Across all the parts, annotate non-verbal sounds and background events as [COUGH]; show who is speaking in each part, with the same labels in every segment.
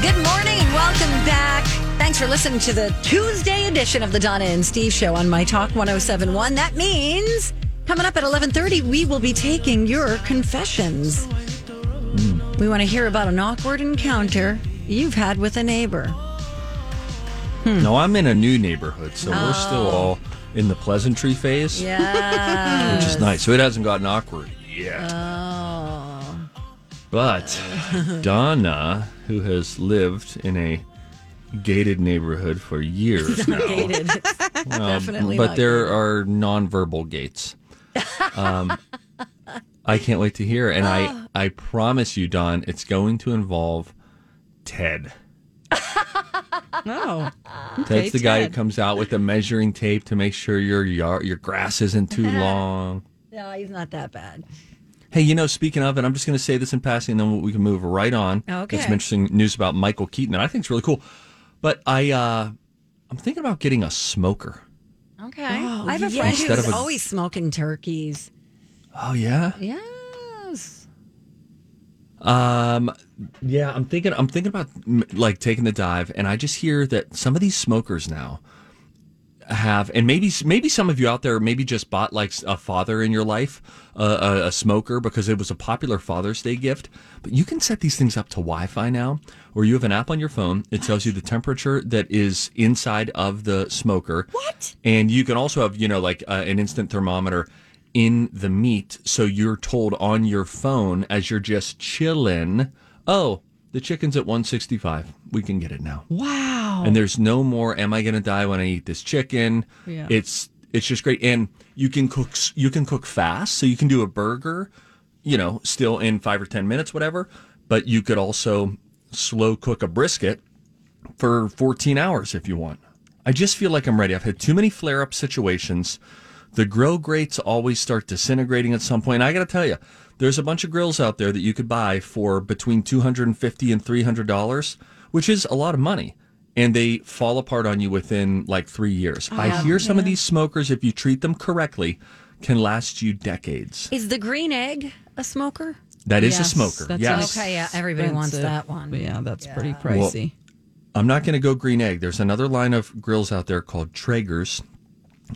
Speaker 1: Good morning and welcome back. Thanks for listening to the Tuesday edition of the Donna and Steve show on My Talk 1071. That means coming up at 11:30 we will be taking your confessions. We want to hear about an awkward encounter you've had with a neighbor. Hmm.
Speaker 2: No, I'm in a new neighborhood, so we're oh. still all in the pleasantry phase,
Speaker 1: Yeah.
Speaker 2: which is nice. So it hasn't gotten awkward yet.
Speaker 1: Oh.
Speaker 2: But Donna, who has lived in a gated neighborhood for years [LAUGHS] now,
Speaker 1: Gated.
Speaker 2: um,
Speaker 1: Definitely
Speaker 2: but
Speaker 1: not
Speaker 2: there are nonverbal gates. Um, I can't wait to hear, and I [GASPS] I promise you, Don, it's going to involve Ted. [LAUGHS]
Speaker 3: Oh,
Speaker 2: That's the guy who
Speaker 3: Ted.
Speaker 2: comes out with the measuring tape to make sure your yard, your grass isn't too [LAUGHS] long.
Speaker 1: No, he's not that bad.
Speaker 2: Hey, you know, speaking of, and I'm just going to say this in passing, and then we can move right on.
Speaker 1: Okay.
Speaker 2: Got some interesting news about Michael Keaton that I think it's really cool. But I, uh, I'm thinking about getting a smoker.
Speaker 1: Okay. I have a friend
Speaker 2: Instead
Speaker 1: who's
Speaker 2: a-
Speaker 1: always smoking turkeys.
Speaker 2: Oh yeah.
Speaker 1: Yes.
Speaker 2: Um, yeah, I'm thinking. I'm thinking about like taking the dive, and I just hear that some of these smokers now have, and maybe maybe some of you out there maybe just bought like a father in your life, uh, a, a smoker because it was a popular Father's Day gift. But you can set these things up to Wi-Fi now, or you have an app on your phone. It tells you the temperature that is inside of the smoker.
Speaker 1: What?
Speaker 2: And you can also have, you know, like uh, an instant thermometer in the meat. So you're told on your phone as you're just chilling, oh, the chicken's at 165. We can get it now.
Speaker 3: wow.
Speaker 2: And there's no more, am I going to die when I eat this chicken?
Speaker 3: Yeah.
Speaker 2: It's, it's just great. And you can cook, you can cook fast. So you can do a burger, you know, still in five or 10 minutes, whatever. But you could also slow cook a brisket for 14 hours if you want. I just feel like I'm ready. I've had too many flare up situations. The grill grates always start disintegrating at some point. I got to tell you, there's a bunch of grills out there that you could buy for between 250 and 300 dollars, which is a lot of money. And they fall apart on you within like three years. I hear some of these smokers, if you treat them correctly, can last you decades.
Speaker 1: Is the green egg a smoker?
Speaker 2: That is a smoker.
Speaker 3: that's
Speaker 2: yes.
Speaker 1: Okay, yeah, everybody wants
Speaker 3: expensive.
Speaker 1: that one.
Speaker 3: Yeah, that's pretty pricey.
Speaker 2: I'm not going to go green egg. There's another line of grills out there called Traegers,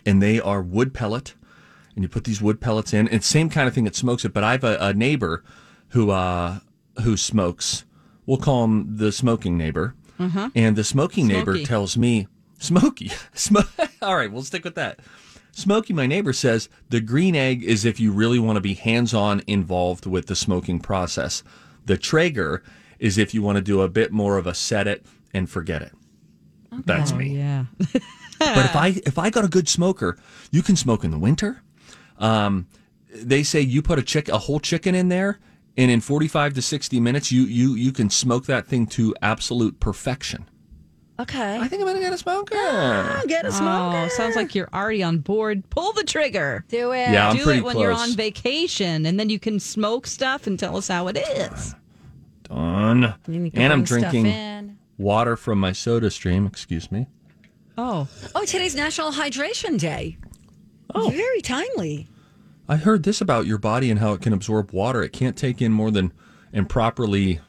Speaker 2: and they are wood pellet. And you put these wood pellets in. It's same kind of thing that smokes it. But I have a, a neighbor who uh, who smokes. We'll call him the smoking neighbor. And the smoking neighbor
Speaker 3: Smokey.
Speaker 2: tells me, Smoky. [LAUGHS] Sm- [LAUGHS] All right, we'll stick with that. Smoky, my neighbor, says the green egg is if you really want to be hands on involved with the smoking process. The Traeger is if you want to do a bit more of a set it and forget it. That's
Speaker 3: Oh,
Speaker 2: me.
Speaker 3: yeah. [LAUGHS]
Speaker 2: But if I if I got a good smoker, you can smoke in the winter. Um, they say you put a chick a whole chicken in there, and in forty five to sixty minutes, you you you can smoke that thing to absolute perfection.
Speaker 1: Okay.
Speaker 2: I think I'm gonna get a smoker.
Speaker 1: Ah, get a oh, smoker.
Speaker 3: Oh, sounds like you're already on board. Pull the trigger.
Speaker 1: Do it.
Speaker 2: Yeah, I'm
Speaker 3: Do
Speaker 2: pretty
Speaker 3: it when you're on vacation, and then you can smoke stuff and tell us how it is.
Speaker 2: Done.
Speaker 1: You
Speaker 2: And I'm drinking water from my soda stream. Excuse me.
Speaker 3: Oh,
Speaker 1: Oh, today's National Hydration Day.
Speaker 2: Oh.
Speaker 1: Very timely.
Speaker 2: I heard this about your body and how it can absorb water. It can't take in more than and properly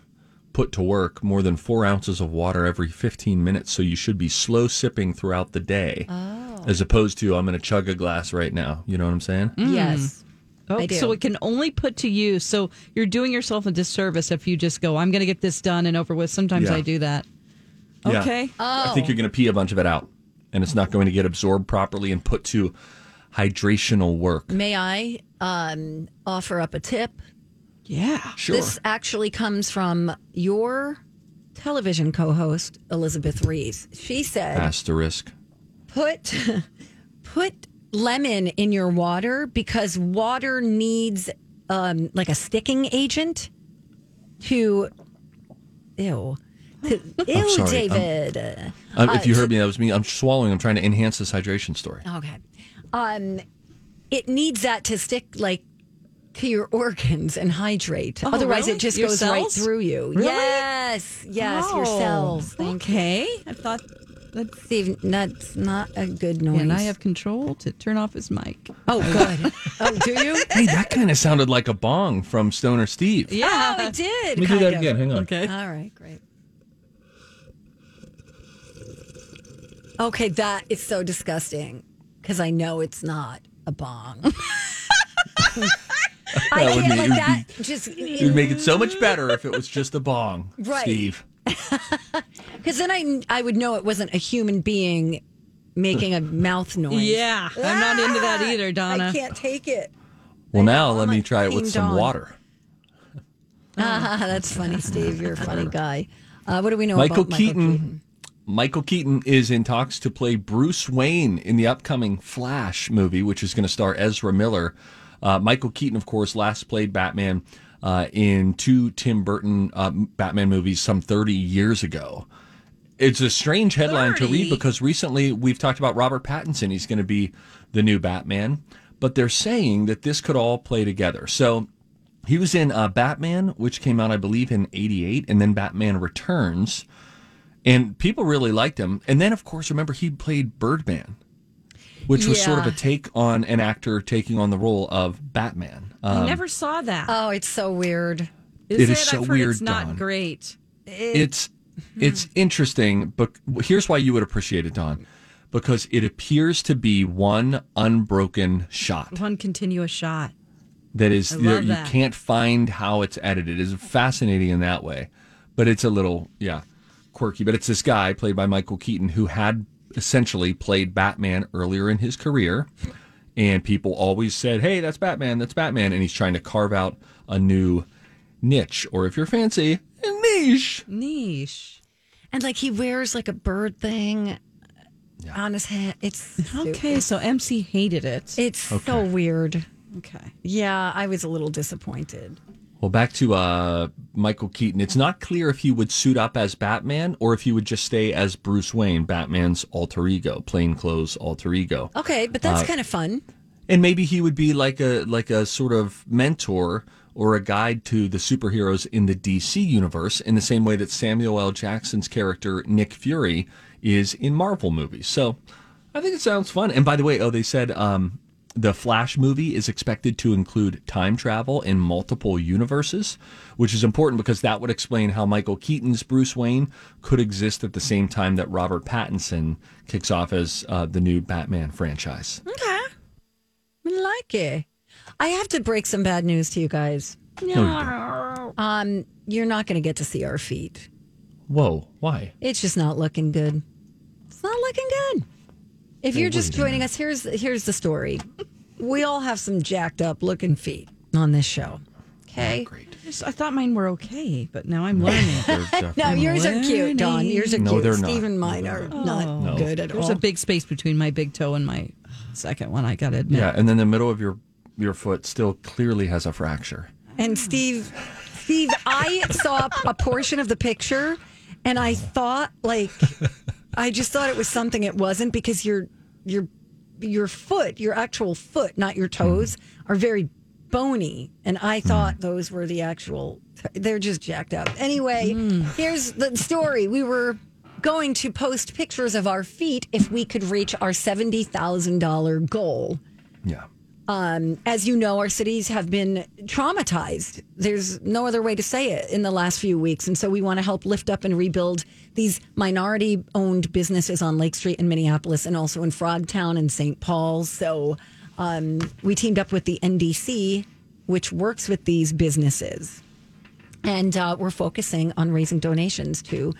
Speaker 2: put to work more than four ounces of water every 15 minutes. So you should be slow sipping throughout the day, oh. as opposed to I'm going to chug a glass right now. You know what I'm saying? Mm.
Speaker 1: Yes.
Speaker 3: oh
Speaker 1: I do.
Speaker 3: so it can only put to use. So you're doing yourself a disservice if you just go, I'm going to get this done and over with. Sometimes
Speaker 2: Yeah.
Speaker 3: I do that.
Speaker 2: Yeah.
Speaker 3: Okay. Oh.
Speaker 2: I think you're going to pee a bunch of it out, and it's not going to get absorbed properly and put to hydrational work.
Speaker 1: May I um, offer up a tip?
Speaker 3: yeah.
Speaker 2: Sure.
Speaker 1: This actually comes from your television co-host Elizabeth Ries. She said,
Speaker 2: Asterisk.
Speaker 1: "Put [LAUGHS] put lemon in your water because water needs um, like a sticking agent to ew Ew,
Speaker 2: sorry.
Speaker 1: David.
Speaker 2: Um, if you heard me, that was me. I'm swallowing. I'm trying to enhance this hydration story.
Speaker 1: Okay. Um, it needs that to stick like to your organs and hydrate.
Speaker 3: Oh,
Speaker 1: Otherwise,
Speaker 3: really?
Speaker 1: it just
Speaker 3: Your
Speaker 1: goes right through you.
Speaker 3: Really?
Speaker 1: Yes, yes, your
Speaker 3: Oh,
Speaker 1: cells. Thank you.
Speaker 3: Okay, I thought that.
Speaker 1: Steve, that's not a good noise.
Speaker 3: And I have control to turn off his mic.
Speaker 1: Oh, good. oh, do you? [LAUGHS]
Speaker 2: Hey, that kind of sounded like a bong from Stoner Steve.
Speaker 3: Yeah.
Speaker 1: Oh, it did.
Speaker 2: Let me do that
Speaker 1: of.
Speaker 2: again. Hang on.
Speaker 3: Okay.
Speaker 1: All right, great. Okay, that is so disgusting because I know it's not a bong. [LAUGHS] I
Speaker 2: That would
Speaker 1: can't
Speaker 2: be-
Speaker 1: like
Speaker 2: it would
Speaker 1: that. Just
Speaker 2: It would make it so much better if it was just a bong,
Speaker 1: Right.
Speaker 2: Steve. [LAUGHS]
Speaker 1: because then I I would know it wasn't a human being making a [LAUGHS] mouth noise.
Speaker 3: Yeah, I'm not into that
Speaker 1: Ah!
Speaker 3: either, Donna.
Speaker 1: I can't take it.
Speaker 2: Well, now let me try it with
Speaker 1: Ding
Speaker 2: some
Speaker 1: dong.
Speaker 2: water.
Speaker 1: Ah, that's funny, Steve. You're a funny guy. Uh, what do we know
Speaker 2: Michael
Speaker 1: about
Speaker 2: Keaton.
Speaker 1: Michael Keaton?
Speaker 2: Michael Keaton is in talks to play Bruce Wayne in the upcoming Flash movie, which is going to star Ezra Miller. Uh, Michael Keaton, of course, last played Batman uh, in two Tim Burton uh, Batman movies some 30 years ago. It's a strange headline to read because recently we've talked about Robert Pattinson. He's going to be the new Batman, but they're saying that this could all play together. So he was in uh, Batman, which came out, I believe, in 88, and then Batman Returns. And people really liked him. And then, of course, remember, he played Birdman, which was sort of a take on an actor taking on the role of Batman.
Speaker 3: I
Speaker 2: Um,
Speaker 3: never saw that.
Speaker 1: Oh, it's so weird.
Speaker 3: Is
Speaker 2: it is so
Speaker 3: I've heard
Speaker 2: weird,
Speaker 3: It's not
Speaker 2: Dawn.
Speaker 3: great.
Speaker 2: it's it's interesting, but here's why you would appreciate it, Don. Because it appears to be one unbroken shot.
Speaker 3: One continuous shot.
Speaker 2: that is
Speaker 3: I
Speaker 2: there,
Speaker 3: love
Speaker 2: you
Speaker 3: that.
Speaker 2: can't find how it's edited. It's fascinating in that way, but it's a little yeah quirky. But it's this guy played by Michael Keaton who had essentially played Batman earlier in his career, and people always said, "Hey, that's Batman, that's Batman," and he's trying to carve out a new niche, or if you're fancy, a niche.
Speaker 3: Niche.
Speaker 1: And like he wears like a bird thing on his head. It's
Speaker 3: Okay, so MC hated it.
Speaker 1: It's so weird.
Speaker 3: Okay.
Speaker 1: Yeah, I was a little disappointed.
Speaker 2: Well, back to uh, Michael Keaton. It's not clear if he would suit up as Batman or if he would just stay as Bruce Wayne, Batman's alter ego, plainclothes alter ego.
Speaker 1: Okay, but that's kind of fun.
Speaker 2: and maybe he would be like a like a sort of mentor or a guide to the superheroes in the DC universe in the same way that Samuel L. Jackson's character Nick Fury is in Marvel movies. So I think it sounds fun. And by the way, oh, they said um, the Flash movie is expected to include time travel in multiple universes, which is important because that would explain how Michael Keaton's Bruce Wayne could exist at the same time that Robert Pattinson kicks off as uh, the new Batman franchise.
Speaker 1: Okay. I like it. I have to break some bad news to you guys. No, Um, you're not going to get to see our feet.
Speaker 2: Whoa, why?
Speaker 1: It's just not looking good. It's not looking good. If you're just joining us, here's here's the story. We all have some jacked up looking feet on this show. Okay.
Speaker 2: Ah, great.
Speaker 3: Just- I thought mine were okay, but now I'm learning.
Speaker 2: They're [LAUGHS] definitely-
Speaker 1: No, yours are cute, Dawn. Yours are
Speaker 2: No,
Speaker 1: cute.
Speaker 2: they're not.
Speaker 1: Steve and mine are not good at all.
Speaker 3: There's
Speaker 1: all.
Speaker 3: a big space between my big toe and my second one. I got to admit.
Speaker 2: yeah, and then the middle of your your foot still clearly has a fracture.
Speaker 1: And Steve, Steve, I saw a portion of the picture, and I thought like, I just thought it was something it wasn't because your your your foot, your actual foot, not your toes, mm. are very bony, and I mm. thought those were the actual. They're just jacked up. Anyway, mm. here's the story. We were going to post pictures of our feet if we could reach our seventy thousand dollar goal
Speaker 2: Yeah.
Speaker 1: As you know, our cities have been traumatized. There's no other way to say it in the last few weeks. And so we want to help lift up and rebuild these minority owned businesses on Lake Street in Minneapolis and also in Frogtown and St. Paul. So um, we teamed up with the NDC, which works with these businesses. And uh, we're focusing on raising donations to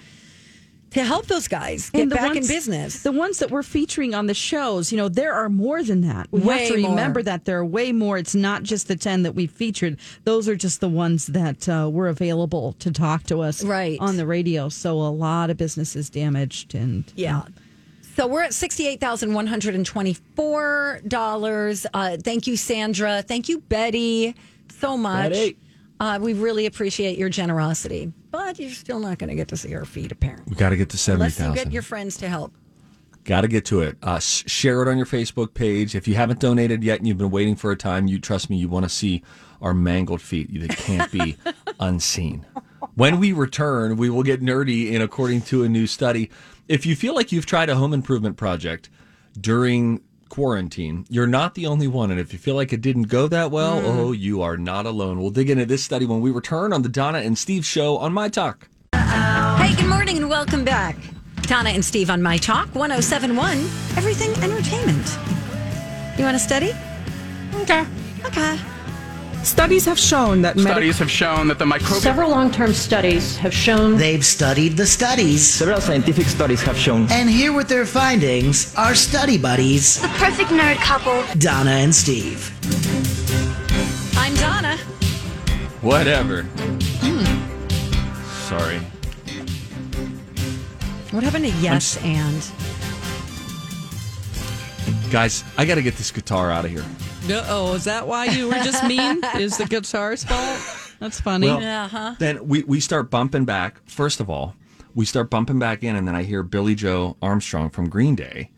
Speaker 1: to help those guys get
Speaker 3: And the
Speaker 1: back in business.
Speaker 3: The ones that we're featuring on the shows, you know, there are more than that. We
Speaker 1: Way
Speaker 3: have to remember
Speaker 1: more.
Speaker 3: that there are way more. It's not just the 10 that we featured. Those are just the ones that uh, were available to talk to us
Speaker 1: Right.
Speaker 3: on the radio. So a lot of businesses damaged and
Speaker 1: Yeah. So we're at sixty-eight thousand one hundred and twenty-four dollars. Uh, thank you, Sandra. Thank you, Betty, so much.
Speaker 2: Betty.
Speaker 1: Uh, we really appreciate your generosity. but you're still not going to get to see our feet, apparently.
Speaker 2: We got to get to seventy
Speaker 1: Unless you get your friends to help.
Speaker 2: Got to get to it. Uh, share it on your Facebook page. If you haven't donated yet and you've been waiting for a time, you trust me, you want to see our mangled feet. They can't be [LAUGHS] unseen. When we return, we will get nerdy in according to a new study. If you feel like you've tried a home improvement project during quarantine, you're not the only one. And if you feel like it didn't go that well, mm. oh, you are not alone. We'll dig into this study when we return on the Donna and Steve show on My Talk.
Speaker 1: Hey, good morning and welcome back. Donna and Steve on My Talk 1071, Everything Entertainment. You want to study?
Speaker 4: Okay.
Speaker 1: Okay.
Speaker 4: Studies have shown that medical
Speaker 5: Studies have shown that the microbial
Speaker 6: Several long term studies have shown
Speaker 7: They've studied the studies.
Speaker 8: Several scientific studies have shown
Speaker 7: And here with their findings are study buddies,
Speaker 9: The perfect nerd couple.
Speaker 7: Donna and Steve.
Speaker 1: I'm Donna.
Speaker 2: Whatever. Hmm. Sorry.
Speaker 1: What happened to yes and?
Speaker 2: Guys, I got to get this guitar out of here.
Speaker 3: Oh, is that why you were just mean? [LAUGHS] is the guitar's fault? That's funny.
Speaker 2: Well, Then we, we start bumping back. First of all, we start bumping back in, and then I hear Billie Joe Armstrong from Green Day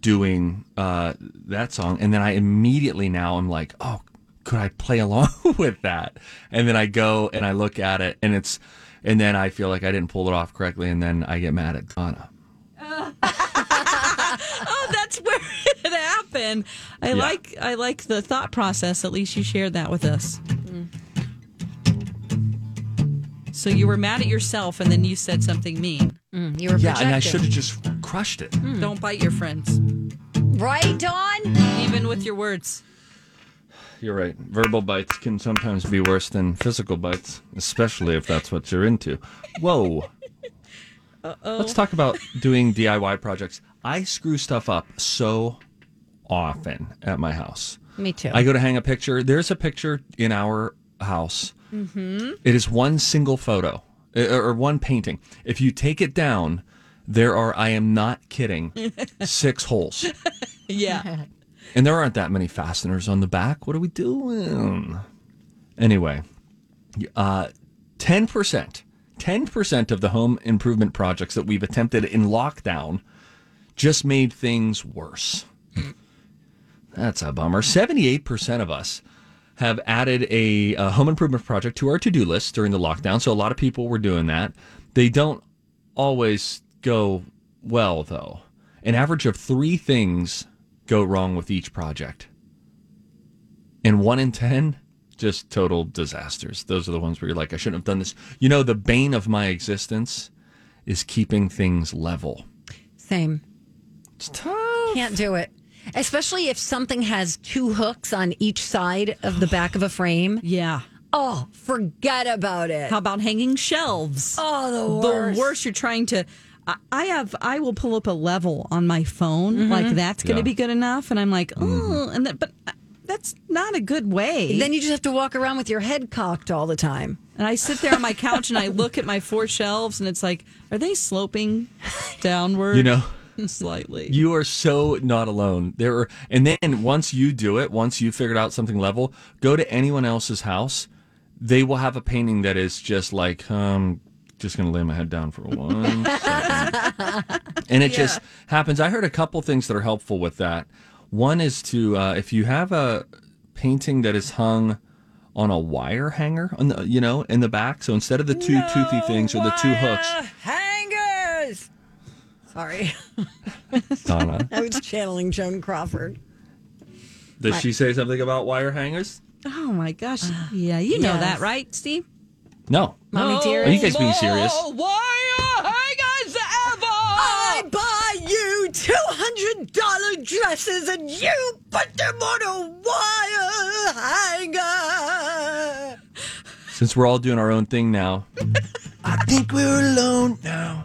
Speaker 2: doing uh, that song. And then I immediately now I'm like, oh, could I play [LAUGHS] along with that? And then I go and I look at it, and it's, and then I feel like I didn't pull it off correctly, and then I get mad at Donna. [LAUGHS]
Speaker 3: that's where it happened. I
Speaker 2: Yeah.
Speaker 3: like I like the thought process. At least you shared that with us. So you were mad at yourself, and then you said something mean.
Speaker 1: Mm, you were
Speaker 2: Yeah, and I should have just crushed it. Mm.
Speaker 3: Don't bite your friends,
Speaker 1: Right, Dawn?
Speaker 3: even with your words.
Speaker 2: You're right. Verbal bites can sometimes be worse than physical bites, especially if that's what you're into. Whoa. [LAUGHS] Let's talk about doing DIY projects. I screw stuff up so often at my house.
Speaker 1: Me too.
Speaker 2: I go to hang a picture. There's a picture in our house. Mm-hmm. is one single photo uh, or one painting. If you take it down, there are, I am not kidding, [LAUGHS] six holes.
Speaker 3: Yeah. [LAUGHS]
Speaker 2: And there aren't that many fasteners on the back. What are we doing? Anyway, uh, 10%, 10% of the home improvement projects that we've attempted in lockdown just made things worse. That's a bummer. 78% of us have added a, a home improvement project to our to do list during the lockdown. So a lot of people were doing that. They don't always go well, though. An average of three things go wrong with each project. And one in 10, just total disasters. Those are the ones where you're like, I shouldn't have done this. You know, the bane of my existence is keeping things level.
Speaker 1: Same.
Speaker 2: It's tough.
Speaker 1: Can't do it. Especially if something has two hooks on each side of the back of a frame.
Speaker 3: Yeah.
Speaker 1: Oh, forget about it.
Speaker 3: How about hanging shelves?
Speaker 1: oh, the worst.
Speaker 3: the worst you're trying to I- I have I will pull up a level on my phone like that's going to
Speaker 2: Yeah.
Speaker 3: be good enough and I'm like oh and that, but uh, that's not a good way.
Speaker 1: Then you just have to walk around with your head cocked all the time.
Speaker 3: and I sit there on my couch and I look at my four shelves and it's like are they sloping [LAUGHS] downward?
Speaker 2: You know, [LAUGHS]
Speaker 3: slightly.
Speaker 2: you are so not alone. There are, and then once you do it, once you figured out something level, go to anyone else's house. They will have a painting that is just like, um, just going to lay my head down for one [LAUGHS] second. And it just happens. I heard a couple things that are helpful with that. One is to, uh, if you have a painting that is hung on a wire hanger on the, you know, in the back. So instead of the two toothy things or the two hooks.
Speaker 1: Sorry, [LAUGHS]
Speaker 2: Donna,
Speaker 1: I was channeling Joan Crawford.
Speaker 2: does she say something about wire hangers?
Speaker 3: oh my gosh. Uh, yeah, you know
Speaker 1: yes.
Speaker 3: that, right, Steve?
Speaker 2: No.
Speaker 1: Mommy
Speaker 2: dear.
Speaker 1: Are
Speaker 2: you guys being serious?
Speaker 3: why hangers ever?
Speaker 1: I buy you two hundred dollar dresses and you put them on a wire hanger.
Speaker 2: Since we're all doing our own thing now, [LAUGHS] I think we're alone now.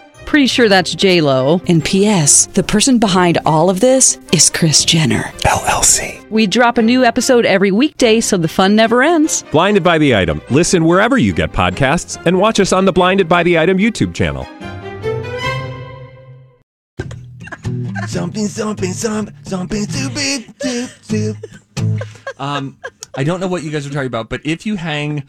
Speaker 6: Pretty sure that's J Lo.
Speaker 5: And P.S. The person behind all of this is Kris Jenner
Speaker 10: LLC.
Speaker 6: We drop a new episode every weekday, so the fun never ends.
Speaker 10: Blinded by the item. Listen wherever you get podcasts, and watch us on the Blinded by the Item YouTube channel.
Speaker 2: Something, something, some, something, something stupid, soup, soup. Um, I don't know what you guys are talking about, but if you hang,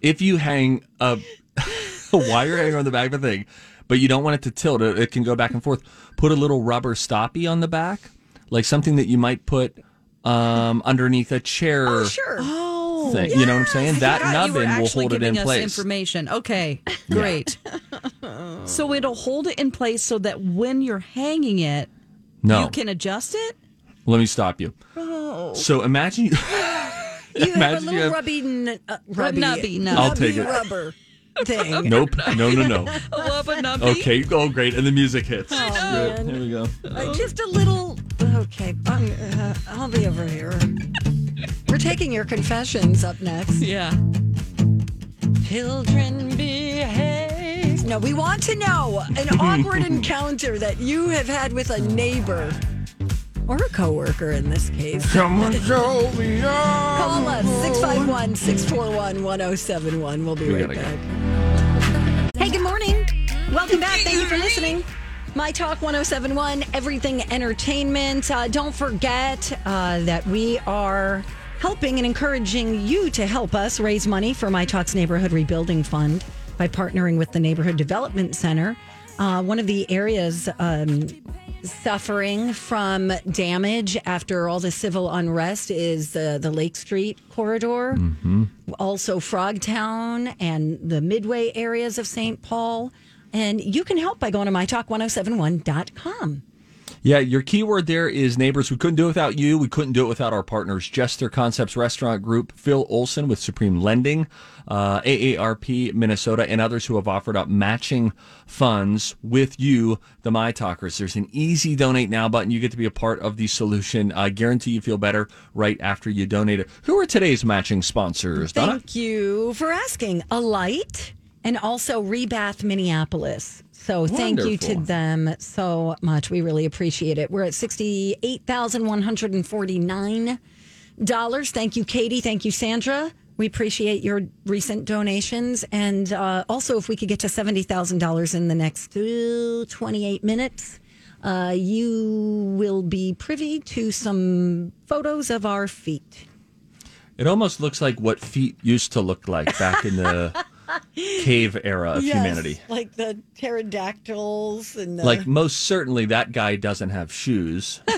Speaker 2: if you hang a, [LAUGHS] a wire hanger on the back of a thing, but you don't want it to tilt, it, it can go back and forth. Put a little rubber stoppie on the back, like something that you might put um, underneath a chair.
Speaker 1: Oh, sure.
Speaker 3: Oh,
Speaker 2: Thing, you know what I'm saying? That
Speaker 3: forgot were
Speaker 2: nubbin will
Speaker 3: actually
Speaker 2: hold it in
Speaker 3: giving us
Speaker 2: place.
Speaker 3: Information. Okay, great. [LAUGHS] so it'll hold it in place so that when you're hanging it,
Speaker 2: No,
Speaker 3: you can adjust it.
Speaker 2: let me stop you.
Speaker 1: Oh.
Speaker 2: So imagine you. [LAUGHS]
Speaker 1: You have a little
Speaker 2: you have-
Speaker 1: rubby, n- uh, rubby,
Speaker 3: nubby, no.
Speaker 2: I'll take
Speaker 1: nubby
Speaker 2: it.
Speaker 1: rubber [LAUGHS] thing.
Speaker 2: Nope. [LAUGHS] No, no, no.
Speaker 3: Love a nubby.
Speaker 2: Okay, oh great, and the music hits.
Speaker 1: Oh,
Speaker 2: Good.
Speaker 1: man.
Speaker 2: Here we go.
Speaker 1: Uh, just a little. Okay, um, uh, I'll be over here. We're taking your confessions up next.
Speaker 3: Yeah.
Speaker 1: Children behave. No, we want to know an awkward [LAUGHS] encounter that you have had with a neighbor or a coworker in this case.
Speaker 2: Someone show me
Speaker 1: Call us 651 641 1071. We'll be
Speaker 2: We
Speaker 1: right
Speaker 2: gotta go.
Speaker 1: Welcome back. Thank you for listening. My Talk 1071, Everything Entertainment. Uh, don't forget uh, that we are helping and encouraging you to help us raise money for My Talk's Neighborhood Rebuilding Fund by partnering with the Neighborhood Development Center. Uh, one of the areas um, suffering from damage after all the civil unrest is uh, the Lake Street corridor, also Frogtown and the Midway areas of St. Paul. And you can help by going to mytalk1071.com.
Speaker 2: Yeah, your keyword there is neighbors. We couldn't do it without you. We couldn't do it without our partners, Jester Concepts Restaurant Group, Phil Olson with Supreme Lending, uh, AARP Minnesota, and others who have offered up matching funds with you, the My Talkers. There's an easy donate now button. You get to be a part of the solution. I guarantee you feel better right after you donate it. Who are today's matching sponsors, Donna?
Speaker 1: Thank you for asking. A light and also Rebath Minneapolis. So thank you to them so much. We really appreciate it. We're at sixty-eight thousand one hundred and forty-nine dollars. Thank you, Katie. Thank you, Sandra. We appreciate your recent donations, and uh, also if we could get to seventy thousand dollars in the next uh, twenty-eight minutes, uh, you will be privy to some photos of our feet.
Speaker 2: It almost looks like what feet used to look like back in the [LAUGHS] cave era of
Speaker 1: Yes,
Speaker 2: humanity.
Speaker 1: like the pterodactyls and the,
Speaker 2: Like most certainly that guy doesn't have shoes. [LAUGHS]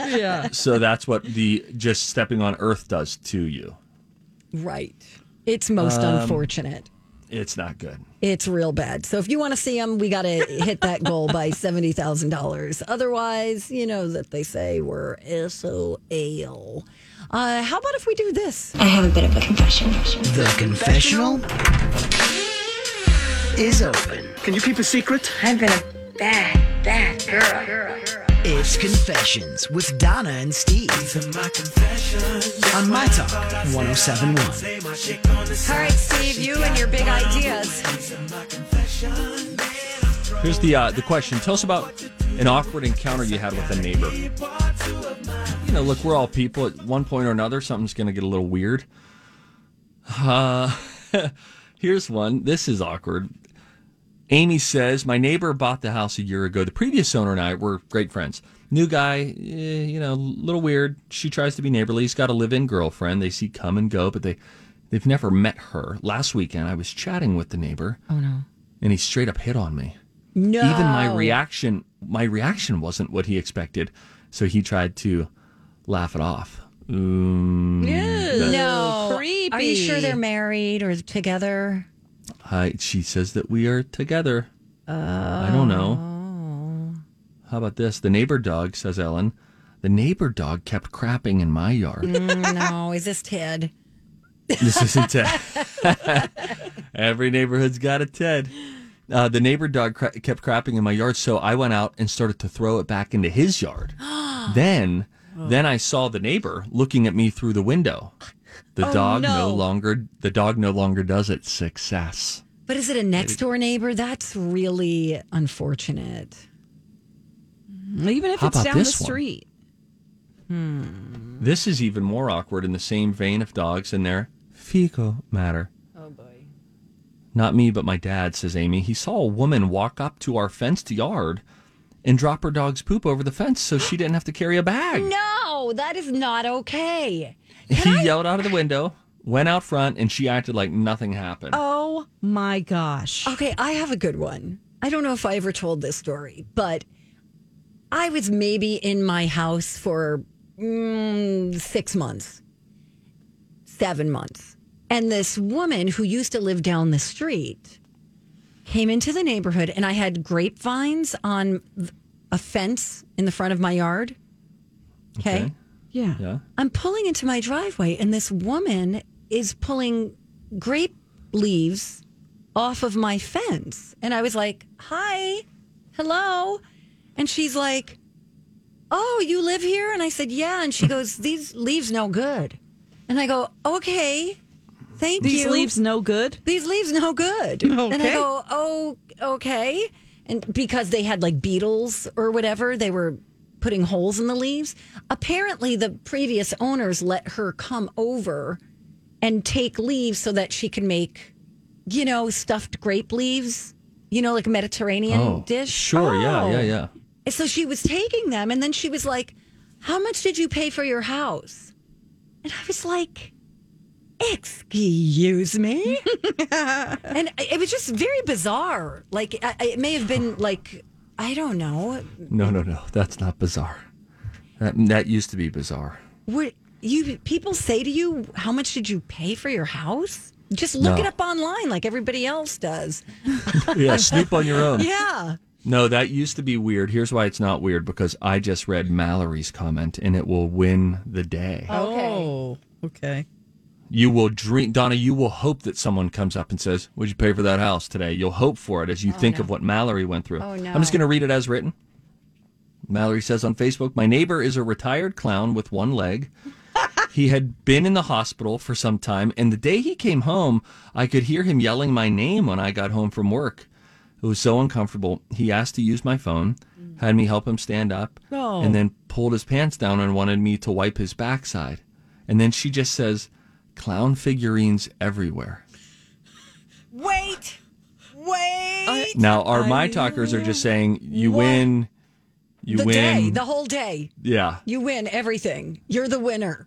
Speaker 3: Yeah.
Speaker 2: So that's what the just stepping on earth does to you.
Speaker 1: right. It's most
Speaker 2: Um,
Speaker 1: unfortunate.
Speaker 2: It's not good.
Speaker 1: It's real bad. So if you want to see them, we got to hit that goal by seventy thousand dollars. Otherwise, you know that they say we're SOL. Uh, how about if we do this?
Speaker 9: I have a bit of a confession.
Speaker 7: The confessional is open.
Speaker 11: Can you keep a secret?
Speaker 9: I've been a bad, bad girl.
Speaker 7: It's Confessions with Donna and Steve. On My Talk 1071.
Speaker 1: All right, Steve, you and your big ideas.
Speaker 2: Here's the uh, the question. Tell us about an awkward encounter you had with a neighbor. Know, look, we're all people. At one point or another, something's going to get a little weird. Uh, [LAUGHS] here's one. This is awkward. Amy says, My neighbor bought the house a year ago. The previous owner and I were great friends. New guy, eh, you know, a little weird. She tries to be neighborly. He's got a live in girlfriend. They see come and go, but they, they've never met her. Last weekend, I was chatting with the neighbor.
Speaker 1: Oh no.
Speaker 2: And he straight up hit on me.
Speaker 1: No.
Speaker 2: Even my reaction, my reaction wasn't what he expected. So he tried to laugh it off. Um, that-
Speaker 1: No.
Speaker 3: Creepy.
Speaker 1: Are you sure they're married or together?
Speaker 2: I, she says that we are together. I don't know. How about this? The neighbor dog, says Ellen. The neighbor dog kept crapping in my yard.
Speaker 1: Mm, no. Is this Ted?
Speaker 2: this isn't Ted. [LAUGHS] Every neighborhood's got a Ted. Uh, the neighbor dog cra- kept crapping in my yard, so I went out and started to throw it back into his yard. [GASPS] then, Oh. then I saw the neighbor looking at me through the window. The
Speaker 1: Oh,
Speaker 2: dog
Speaker 1: no.
Speaker 2: no longer. The dog no longer does it. Success.
Speaker 1: But is it a next door neighbor? That's really unfortunate.
Speaker 3: Even if
Speaker 2: How
Speaker 3: it's down the
Speaker 2: this one?
Speaker 3: street. Hmm.
Speaker 2: This is even more awkward in the same vein of dogs and their fecal matter.
Speaker 1: Oh boy.
Speaker 2: Not me, but my dad, says Amy. He saw a woman walk up to our fenced yard and drop her dog's poop over the fence so she didn't have to carry a bag.
Speaker 1: No, that is not okay.
Speaker 2: he yelled out of the window, went out front, and she acted like nothing happened.
Speaker 3: Oh my gosh.
Speaker 1: Okay, I have a good one. I don't know if I ever told this story, but I was maybe in my house for mm, six months, seven months. And this woman who used to live down the street came into the neighborhood, and I had grapevines on a fence in the front of my yard. okay.
Speaker 3: Yeah.
Speaker 2: Yeah.
Speaker 1: I'm pulling into my driveway, and this woman is pulling grape leaves off of my fence. And I was like, Hi, hello. And she's like, Oh, you live here? And I said, Yeah. And she [LAUGHS] goes, These leaves no good. And I go, Okay, thank
Speaker 3: These
Speaker 1: you.
Speaker 3: leaves no good.
Speaker 1: These leaves no good. [LAUGHS] And I go, Oh, okay. And because they had like beetles or whatever, they were putting holes in the leaves. Apparently, the previous owners let her come over and take leaves so that she could make, you know, stuffed grape leaves, you know, like a Mediterranean
Speaker 2: Oh,
Speaker 1: dish.
Speaker 2: Sure. Yeah.
Speaker 1: Oh.
Speaker 2: Yeah. Yeah.
Speaker 1: And so she was taking them, and then she was like, How much did you pay for your house? And I was like, Excuse me? [LAUGHS] and it was just very bizarre. Like, I, I- it may have been oh. like, I don't know.
Speaker 2: No, no, no. That's not bizarre. That that used to be bizarre.
Speaker 1: What you people say to you, How much did you pay for your house? Just look
Speaker 2: No.
Speaker 1: it up online like everybody else does. [LAUGHS]
Speaker 2: Yeah. Snoop on your own.
Speaker 1: Yeah.
Speaker 2: No, that used to be weird. Here's why it's not weird because I just read Mallory's comment and it will win the day.
Speaker 3: Oh, okay.
Speaker 2: You will dream, Donna, you will hope that someone comes up and says, Would you pay for that house today? You'll hope for it as you oh, think of what Mallory went through.
Speaker 1: Oh, no.
Speaker 2: I'm just going to read it as written. Mallory says on Facebook, My neighbor is a retired clown with one leg. [LAUGHS] he had been in the hospital for some time, and the day he came home, I could hear him yelling my name when I got home from work. It was so uncomfortable. He asked to use my phone, mm. had me help him stand up,
Speaker 3: Oh.
Speaker 2: and then pulled his pants down and wanted me to wipe his backside. And then she just says, Clown figurines everywhere.
Speaker 1: Wait. Wait.
Speaker 2: Now, our My Talkers are just saying, You
Speaker 1: What?
Speaker 2: win. You
Speaker 1: the
Speaker 2: win.
Speaker 1: day, the whole day.
Speaker 2: yeah.
Speaker 1: You win everything. You're the winner.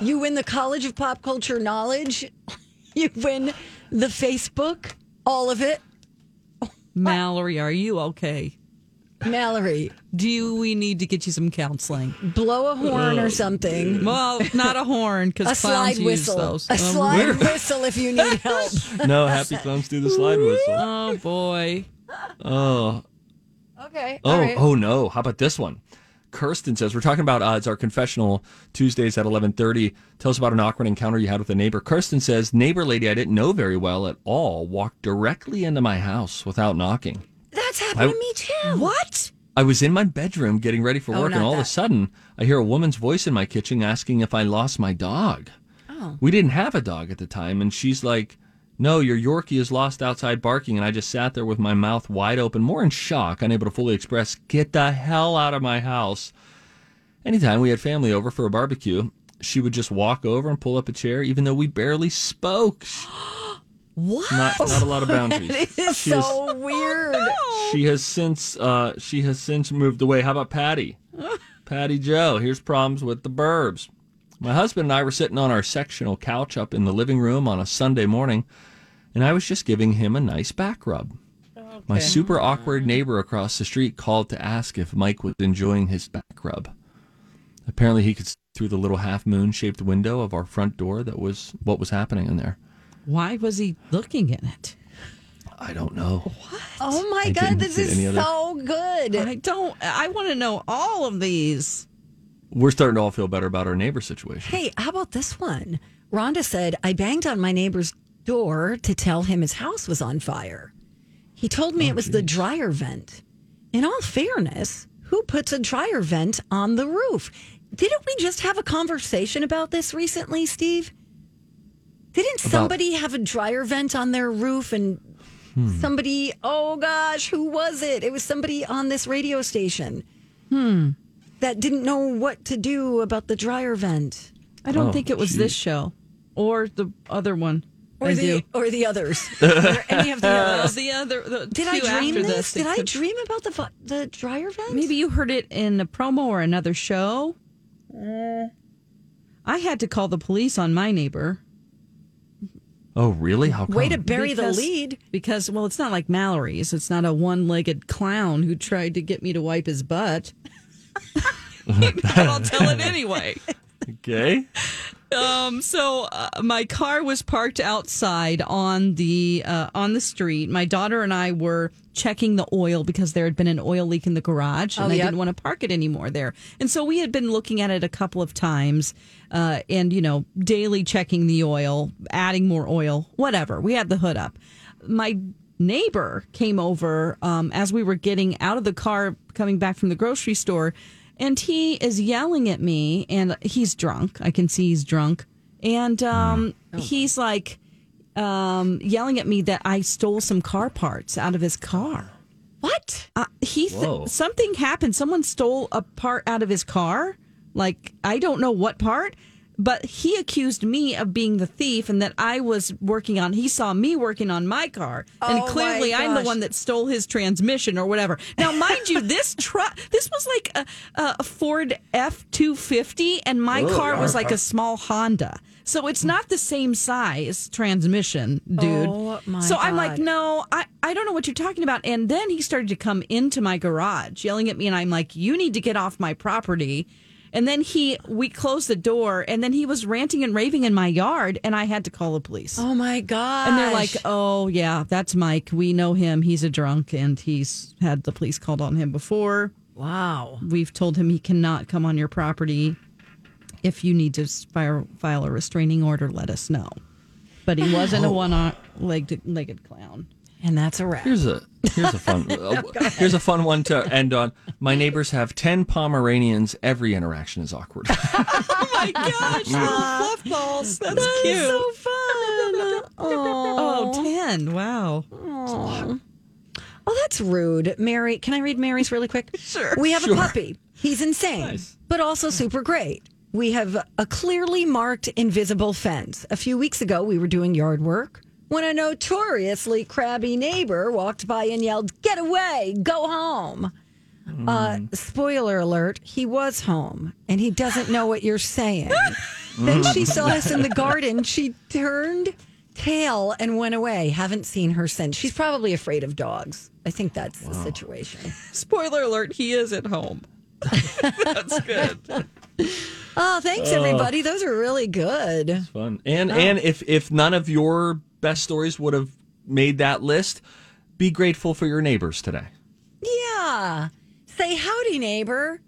Speaker 1: You win the College of Pop Culture Knowledge. [LAUGHS] You win the Facebook, all of it.
Speaker 3: Mallory, are you okay?
Speaker 1: Mallory,
Speaker 3: Do we need to get you some counseling?
Speaker 1: blow a horn or something.
Speaker 3: Well, not a horn
Speaker 1: A
Speaker 3: because
Speaker 1: slide
Speaker 3: clowns use
Speaker 1: whistle.
Speaker 3: those.
Speaker 1: A
Speaker 3: Um,
Speaker 1: slide whistle if you need help. [LAUGHS]
Speaker 2: No, happy clowns do the slide whistle.
Speaker 3: Oh boy.
Speaker 2: Oh,
Speaker 1: Okay.
Speaker 2: Oh,
Speaker 1: all right.
Speaker 2: oh no! How about this one? Kirsten says we're talking about uh, it's our confessional Tuesdays at eleven thirty. Tell us about an awkward encounter you had with a neighbor. Kirsten says neighbor lady I didn't know very well at all walked directly into my house without knocking.
Speaker 1: That's happened
Speaker 2: I-
Speaker 1: to me too.
Speaker 3: What?
Speaker 2: I was in my bedroom getting ready for
Speaker 1: Oh,
Speaker 2: work, and all of a sudden I hear a woman's voice in my kitchen asking if I lost my dog.
Speaker 1: Oh.
Speaker 2: We didn't have a dog at the time, and she's like, "No, your Yorkie is lost outside barking." And I just sat there with my mouth wide open, more in shock, unable to fully express, "Get the hell out of my house!" Anytime we had family over for a barbecue, she would just walk over and pull up a chair, even though we barely spoke. [GASPS]
Speaker 1: What?
Speaker 2: Not not a lot of boundaries. [LAUGHS]
Speaker 1: It is
Speaker 2: She
Speaker 1: so weird.
Speaker 2: she has since uh, she has since moved away. How about Patty? [LAUGHS] Patty Joe. Here's problems with the burbs. My husband and I were sitting on our sectional couch up in the living room on a Sunday morning, and I was just giving him a nice back rub. My super awkward neighbor across the street called to ask if Mike was enjoying his back rub. Apparently, he could see through the little half moon shaped window of our front door that was what was happening in there.
Speaker 3: Why was he looking in it?
Speaker 2: I don't know. What?
Speaker 1: Oh my
Speaker 2: I
Speaker 1: God, this is
Speaker 2: other-
Speaker 1: so good.
Speaker 3: I don't. I want to know all of these.
Speaker 2: We're starting to all feel better about our neighbor situation.
Speaker 1: Hey, how about this one? Rhonda said, I banged on my neighbor's door to tell him his house was on fire. He told me oh, it was the dryer vent. In all fairness, who puts a dryer vent on the roof? Didn't we just have a conversation about this recently, Steve? Didn't somebody have a dryer vent on their roof and Somebody, oh gosh, who was it? It was somebody on this radio station
Speaker 3: Hmm.
Speaker 1: that didn't know what to do about the dryer vent.
Speaker 3: I don't
Speaker 2: Oh,
Speaker 3: think it was
Speaker 2: gee.
Speaker 3: this show or the other one.
Speaker 1: Or
Speaker 3: I
Speaker 1: the
Speaker 3: do.
Speaker 1: or the others. [LAUGHS] Or any of the
Speaker 3: Uh, [LAUGHS]
Speaker 1: others.
Speaker 3: the other. The
Speaker 1: Did I dream
Speaker 3: after
Speaker 1: this? Did I dream about the the dryer vent?
Speaker 3: Maybe you heard it in a promo or another show. I had to call the police on my neighbor.
Speaker 2: Oh, really? How come?
Speaker 1: Way to bury
Speaker 3: Because-
Speaker 1: the lead.
Speaker 3: Because, well, it's not like Mallory's. It's not a one legged clown who tried to get me to wipe his butt. [LAUGHS] but I'll tell it anyway. [LAUGHS]
Speaker 2: Okay.
Speaker 3: Um, so uh, my car was parked outside on the uh, on the street. My daughter and I were checking the oil because there had been an oil leak in the garage, and
Speaker 1: Oh,
Speaker 3: I didn't want to park it anymore there. And so we had been looking at it a couple of times, uh, and you know, daily checking the oil, adding more oil, whatever. We had the hood up. My neighbor came over um, as we were getting out of the car, coming back from the grocery store, and he is yelling at me, and he's drunk. I can see he's drunk, and um, he's like um, yelling at me that I stole some car parts out of his car.
Speaker 1: What?
Speaker 3: Uh, he th- something happened. Someone stole a part out of his car. Like I don't know what part, but he accused me of being the thief and that I was working on. He saw me working on my car, and
Speaker 1: Oh,
Speaker 3: clearly I'm the one that stole his transmission or whatever. Now, mind you, this [LAUGHS] truck, this was like a, a Ford F two fifty, and my
Speaker 2: Oh,
Speaker 3: car was
Speaker 2: yeah.
Speaker 3: like a small Honda. So it's not the same size transmission, dude.
Speaker 1: Oh, my
Speaker 3: so I'm like, no, I, I don't know what you're talking about. And then he started to come into my garage yelling at me, and I'm like, you need to get off my property. And then he, we closed the door, and then he was ranting and raving in my yard, and I had to call the police.
Speaker 1: Oh my god!
Speaker 3: And they're like, oh, yeah, that's Mike. We know him. He's a drunk, and he's had the police called on him before.
Speaker 1: wow.
Speaker 3: We've told him he cannot come on your property. If you need to file, file a restraining order, let us know. But he wasn't a oh. one legged legged clown.
Speaker 1: And that's a wrap.
Speaker 2: Here's a here's a fun [LAUGHS] uh, here's a fun one to end on. My neighbors have ten Pomeranians. Every interaction is awkward. [LAUGHS]
Speaker 3: Oh my gosh, little [LAUGHS] fluff balls. That's cute.
Speaker 1: so fun.
Speaker 3: Oh, 10. Wow.
Speaker 1: Oh, that's rude. Mary, can I read Mary's really quick?
Speaker 3: Sure.
Speaker 1: We have
Speaker 2: Sure.
Speaker 1: a puppy. He's insane, but also super great. We have a clearly marked invisible fence. A few weeks ago, we were doing yard work when a notoriously crabby neighbor walked by and yelled, Get away, go home. Uh, spoiler alert, he was home and he doesn't know what you're saying. [LAUGHS] then she saw us in the garden. She turned tail and went away. Haven't seen her since. She's probably afraid of dogs. I think that's the situation.
Speaker 3: Spoiler alert, he is at home. [LAUGHS] That's good.
Speaker 1: Oh, thanks everybody. Those are really good.
Speaker 2: fun. And and if if none of your best stories would have made that list, be grateful for your neighbors today.
Speaker 1: Yeah. Say howdy, neighbor.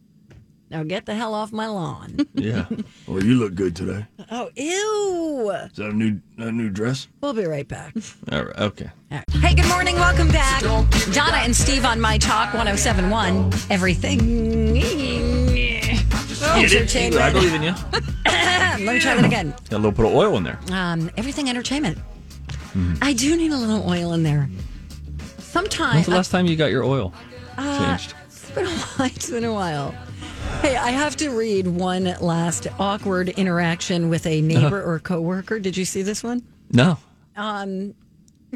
Speaker 1: Now get the hell off my lawn. [LAUGHS]
Speaker 2: Yeah. well, you look good today.
Speaker 1: oh, ew.
Speaker 2: Is that a new a new dress?
Speaker 1: We'll be right back. [LAUGHS]
Speaker 2: All right. Okay.
Speaker 1: Hey, good morning. Welcome back. Donna and Steve on My Talk 1071. Everything. Entertainment.
Speaker 2: I believe in you. [COUGHS]
Speaker 1: Let me try that again.
Speaker 2: Got a little bit of oil in there.
Speaker 1: Um, everything entertainment. Mm-hmm. I do need a little oil in there. Sometimes
Speaker 2: When's the last time you got your oil uh, changed?
Speaker 1: It's been a [LAUGHS] while. It's been a while. Hey, I have to read one last awkward interaction with a uh-huh. neighbor or coworker. Did you see this one?
Speaker 2: No.
Speaker 1: Um,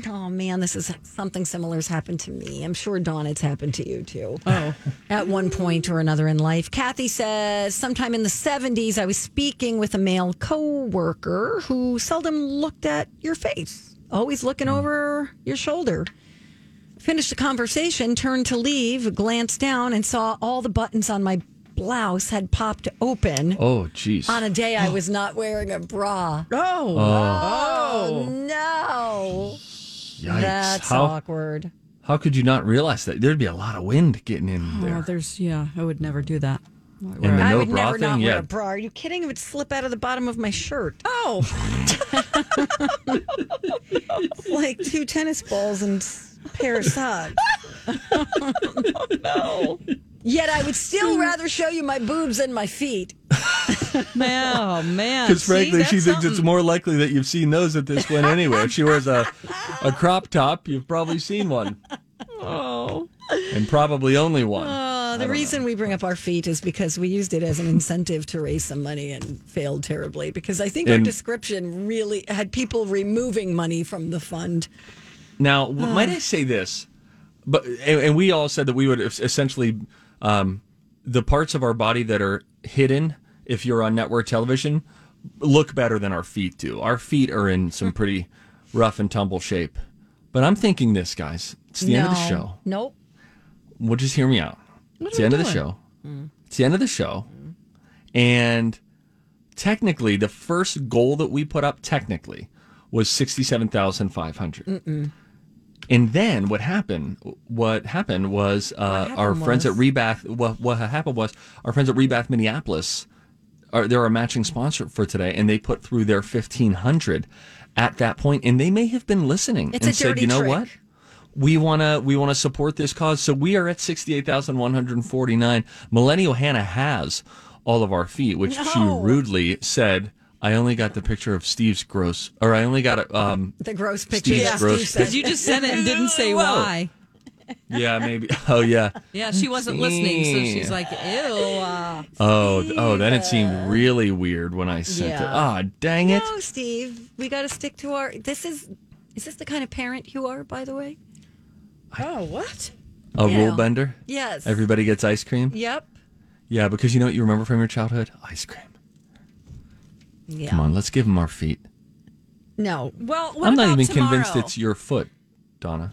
Speaker 1: oh man, this is something similar has happened to me. I'm sure Dawn, it's happened to you too.
Speaker 3: Oh.
Speaker 1: At one point or another in life. Kathy says, sometime in the 70s, I was speaking with a male coworker who seldom looked at your face, always looking mm. over your shoulder. Finished the conversation, turned to leave, glanced down, and saw all the buttons on my blouse had popped open.
Speaker 2: Oh, jeez.
Speaker 1: On a day I [GASPS] was not wearing a bra.
Speaker 3: Oh,
Speaker 1: oh. Oh, no.
Speaker 2: Yikes.
Speaker 1: That's
Speaker 2: how,
Speaker 1: awkward.
Speaker 2: how could you not realize that? There'd be a lot of wind getting in
Speaker 3: Oh,
Speaker 2: there.
Speaker 3: there's, yeah, I would never do that.
Speaker 2: And the
Speaker 1: I
Speaker 2: no
Speaker 1: would
Speaker 2: bra
Speaker 1: never not
Speaker 2: thing,
Speaker 1: wear
Speaker 2: yeah.
Speaker 1: a bra. Are you kidding? It would slip out of the bottom of my shirt.
Speaker 3: Oh. [LAUGHS]
Speaker 1: like two tennis balls and s- a pair of socks. [LAUGHS]
Speaker 3: Oh, no.
Speaker 1: Yet I would still hmm. rather show you my boobs than my feet. [LAUGHS]
Speaker 3: man, oh man.
Speaker 2: Because
Speaker 3: See,
Speaker 2: frankly,
Speaker 3: that's
Speaker 2: she thinks it's
Speaker 3: something.
Speaker 2: more likely that you've seen those at this one anyway. If she wears a, a crop top, you've probably seen one.
Speaker 3: Oh.
Speaker 2: And probably only one. Oh.
Speaker 1: Uh, the reason we bring up our feet is because we used it as an incentive to raise some money and failed terribly because I think our description really had people removing money from the fund.
Speaker 2: Now, w might I say this? But and, and we all said that we would essentially um, the parts of our body that are hidden if you're on network television look better than our feet do. Our feet are in some pretty rough and tumble shape. But I'm thinking this, guys. It's the end of the show.
Speaker 1: Nope.
Speaker 2: Well, just hear me out. It's the end of the show. It's the end of the show. And technically, the first goal that we put up, technically, was 67,500. And then what happened? What happened was uh, our
Speaker 1: happened
Speaker 2: friends at Rebath. What, what happened was our friends at Rebath Minneapolis. Are, they're a matching sponsor for today, and they put through their fifteen hundred at that point, and they may have been listening
Speaker 1: It's
Speaker 2: and
Speaker 1: a
Speaker 2: said,
Speaker 1: dirty
Speaker 2: "You know
Speaker 1: trick.
Speaker 2: What? we want to we want to support this cause. So we are at sixty eight thousand one hundred forty nine. Millennial Hannah has all of our feet, which she rudely said. I only got the picture of Steve's gross, or I only got um,
Speaker 1: The gross picture.
Speaker 2: Steve's
Speaker 1: that
Speaker 2: gross
Speaker 1: Steve said.
Speaker 3: Because [LAUGHS] you just sent it and didn't say
Speaker 2: Whoa.
Speaker 3: why.
Speaker 2: yeah, maybe. [LAUGHS] Oh yeah.
Speaker 3: Yeah, she wasn't listening, so she's like, ew. Uh.
Speaker 2: Oh, oh, then it seemed really weird when I sent it.
Speaker 1: Yeah.
Speaker 2: Ah, dang it.
Speaker 1: No, Steve, we got to stick to our. This is. Is this the kind of parent you are, by the way?
Speaker 3: Oh, what?
Speaker 2: A
Speaker 1: Yeah.
Speaker 2: rule bender.
Speaker 1: Yes.
Speaker 2: Everybody gets ice cream.
Speaker 1: Yep.
Speaker 2: Yeah, because you know what you remember from your childhood? Ice cream.
Speaker 1: Yeah.
Speaker 2: Come on, let's give them our feet.
Speaker 1: No.
Speaker 3: Well,
Speaker 2: I'm not even
Speaker 3: tomorrow?
Speaker 2: convinced it's your foot, Donna.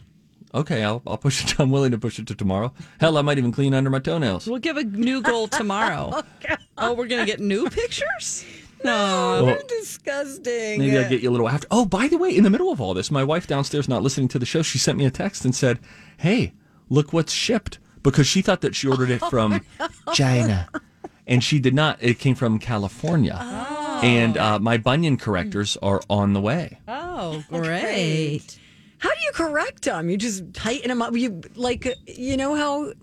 Speaker 2: Okay, I'll, I'll push it. [LAUGHS] I'm willing to push it to tomorrow. Hell, I might even clean under my toenails.
Speaker 3: We'll give a new goal tomorrow. [LAUGHS] Oh, oh, we're gonna get new pictures? No.
Speaker 2: Well,
Speaker 1: Disgusting.
Speaker 2: maybe I'll get you a little after. Oh, by the way, in the middle of all this, my wife downstairs not listening to the show, she sent me a text and said, "Hey, look what's shipped," because she thought that she ordered it [LAUGHS] from China, and she did not. It came from California, and uh, my bunion correctors are on the way.
Speaker 3: Oh,
Speaker 1: Great.
Speaker 3: great.
Speaker 1: How do you correct them? You just tighten them up. You like, uh, you know how,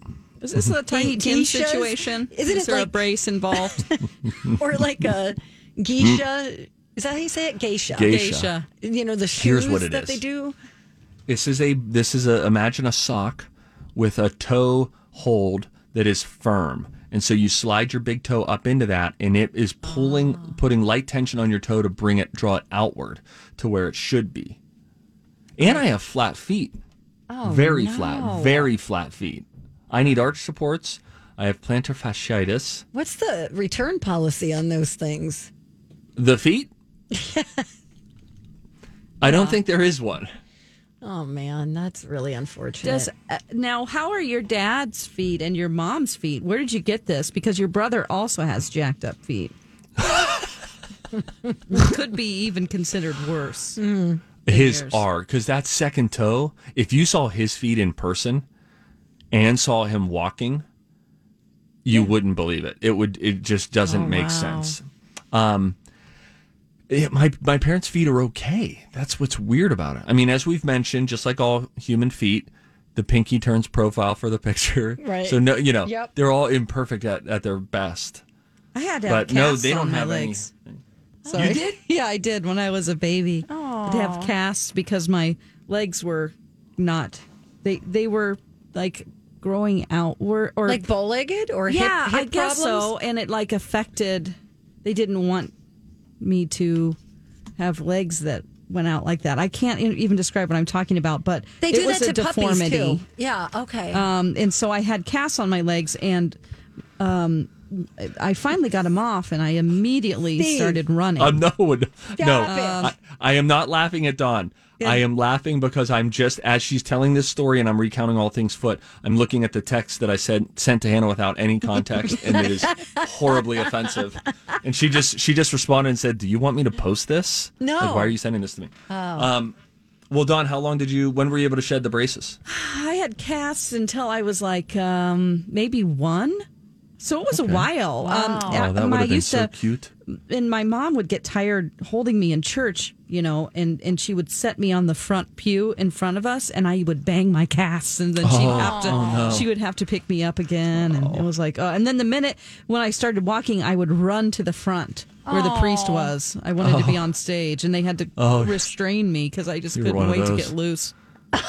Speaker 3: Is this a tiny Tim
Speaker 1: Geishas?
Speaker 3: situation?
Speaker 1: Isn't
Speaker 3: Is
Speaker 1: it
Speaker 3: there a brace involved? [LAUGHS]
Speaker 1: or like a geisha? Hmm. Is that how you say it? Geisha.
Speaker 2: Geisha.
Speaker 1: You know the
Speaker 2: Here's
Speaker 1: shoes
Speaker 2: what it
Speaker 1: that
Speaker 2: is.
Speaker 1: they do.
Speaker 2: This is a this is a imagine a sock with a toe hold that is firm. And so you slide your big toe up into that and it is pulling
Speaker 1: Oh.
Speaker 2: putting light tension on your toe to bring it draw it outward to where it should be. And I have flat feet.
Speaker 1: Oh,
Speaker 2: very
Speaker 1: no.
Speaker 2: flat, very flat feet. I need arch supports. I have plantar fasciitis.
Speaker 1: What's the return policy on those things?
Speaker 2: The feet? [LAUGHS] I don't think there is one.
Speaker 1: Oh man, that's really unfortunate.
Speaker 3: Does uh, now? How are your dad's feet and your mom's feet? Where did you get this? Because your brother also has jacked up feet. [LAUGHS] Could be even considered worse.
Speaker 2: His
Speaker 3: yours.
Speaker 2: are because that second toe. If you saw his feet in person and saw him walking, you wouldn't believe it. It would. It just doesn't
Speaker 3: Oh,
Speaker 2: make
Speaker 3: wow.
Speaker 2: sense. Um, it- my my parents' feet are okay. That's what's weird about it. I mean, as we've mentioned, just like all human feet, the pinky turns profile for the [LAUGHS] picture.
Speaker 1: Right.
Speaker 2: So no, you know,
Speaker 1: Yep.
Speaker 2: they're all imperfect at, at their best.
Speaker 3: I had to have
Speaker 2: But no,
Speaker 3: casts
Speaker 2: they
Speaker 3: on
Speaker 2: don't
Speaker 3: my
Speaker 2: have any.
Speaker 3: legs. Sorry.
Speaker 2: You did? [LAUGHS]
Speaker 3: Yeah, I did when I was a baby. I'd have casts because my legs were not. They they were like growing outward or
Speaker 1: like bow legged or
Speaker 3: yeah,
Speaker 1: hip, hip
Speaker 3: I guess
Speaker 1: problems?
Speaker 3: so. And it like affected. They didn't want me to have legs that went out like that. I can't even describe what I'm talking about, but
Speaker 1: They
Speaker 3: it
Speaker 1: do
Speaker 3: was
Speaker 1: that
Speaker 3: a
Speaker 1: to
Speaker 3: deformity.
Speaker 1: puppies too. Yeah. Okay.
Speaker 3: Um, and so I had casts on my legs, and um, I finally got them off, and I immediately
Speaker 1: Steve.
Speaker 3: started running.
Speaker 2: Um, no, no,
Speaker 1: it.
Speaker 2: I, I am not laughing at Dawn. I am laughing because I'm just as she's telling this story and I'm recounting all things foot. I'm looking at the text that I said sent to Hannah without any context, and it is [LAUGHS] horribly offensive. And she just she just responded and said, "Do you want me to post this?
Speaker 1: No.
Speaker 2: Like, why are you sending this to me?" Um, well, Dawn, how long did you? When were you able to shed the braces? [SIGHS]
Speaker 3: I had casts until I was like um, maybe one. So it was a while. Um,
Speaker 2: Oh,
Speaker 3: uh,
Speaker 2: that would
Speaker 3: I
Speaker 2: have been
Speaker 3: used
Speaker 2: so
Speaker 3: to,
Speaker 2: cute.
Speaker 3: and my mom would get tired holding me in church, you know, and and she would set me on the front pew in front of us, and I would bang my casts, and then she'd
Speaker 2: Oh,
Speaker 3: have to
Speaker 2: oh, no.
Speaker 3: she would have to pick me up again, and it was like, oh, and then the minute when I started walking, I would run to the front where the priest was. I wanted to be
Speaker 2: Oh.
Speaker 3: on stage, and they had to
Speaker 2: Oh.
Speaker 3: restrain me because I just
Speaker 2: You were
Speaker 3: couldn't wait to get loose.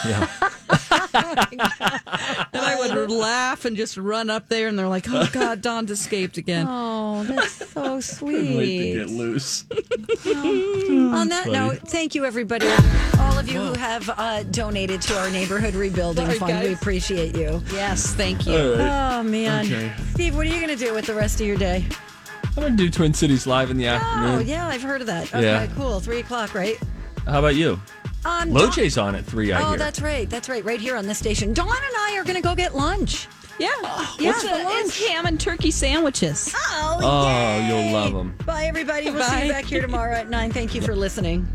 Speaker 2: Yeah. [LAUGHS]
Speaker 3: And I would laugh and just run up there, and they're like, "Oh God, Dawn's escaped again." [LAUGHS]
Speaker 1: Oh, that's so [LAUGHS] sweet.
Speaker 2: Wait to
Speaker 1: sweet.
Speaker 2: get loose.
Speaker 1: On that
Speaker 2: funny.
Speaker 1: note, thank you, everybody. All of you who have uh, donated to our neighborhood rebuilding
Speaker 3: Sorry,
Speaker 1: fund. We appreciate you.
Speaker 3: Yes, thank you.
Speaker 2: All right.
Speaker 1: Oh, man.
Speaker 2: Okay.
Speaker 1: Steve, what are you going to do with the rest of your day?
Speaker 2: I'm gonna do Twin Cities live in the afternoon.
Speaker 1: Oh, yeah, I've heard of that. Okay,
Speaker 2: Yeah.
Speaker 1: cool. Three o'clock, right?
Speaker 2: How about you?
Speaker 1: Um, Dawn-
Speaker 2: Loj's on at three. I
Speaker 1: oh,
Speaker 2: hear.
Speaker 1: that's right. That's right. Right here on this station. Dawn and I are going to go get lunch.
Speaker 3: Yeah,
Speaker 1: Yeah.
Speaker 3: it's, a- it's ham and turkey sandwiches.
Speaker 1: Oh,
Speaker 2: Oh,
Speaker 1: yay.
Speaker 2: you'll love them.
Speaker 1: Bye, everybody. We'll see you back here tomorrow at 9. Thank you for listening.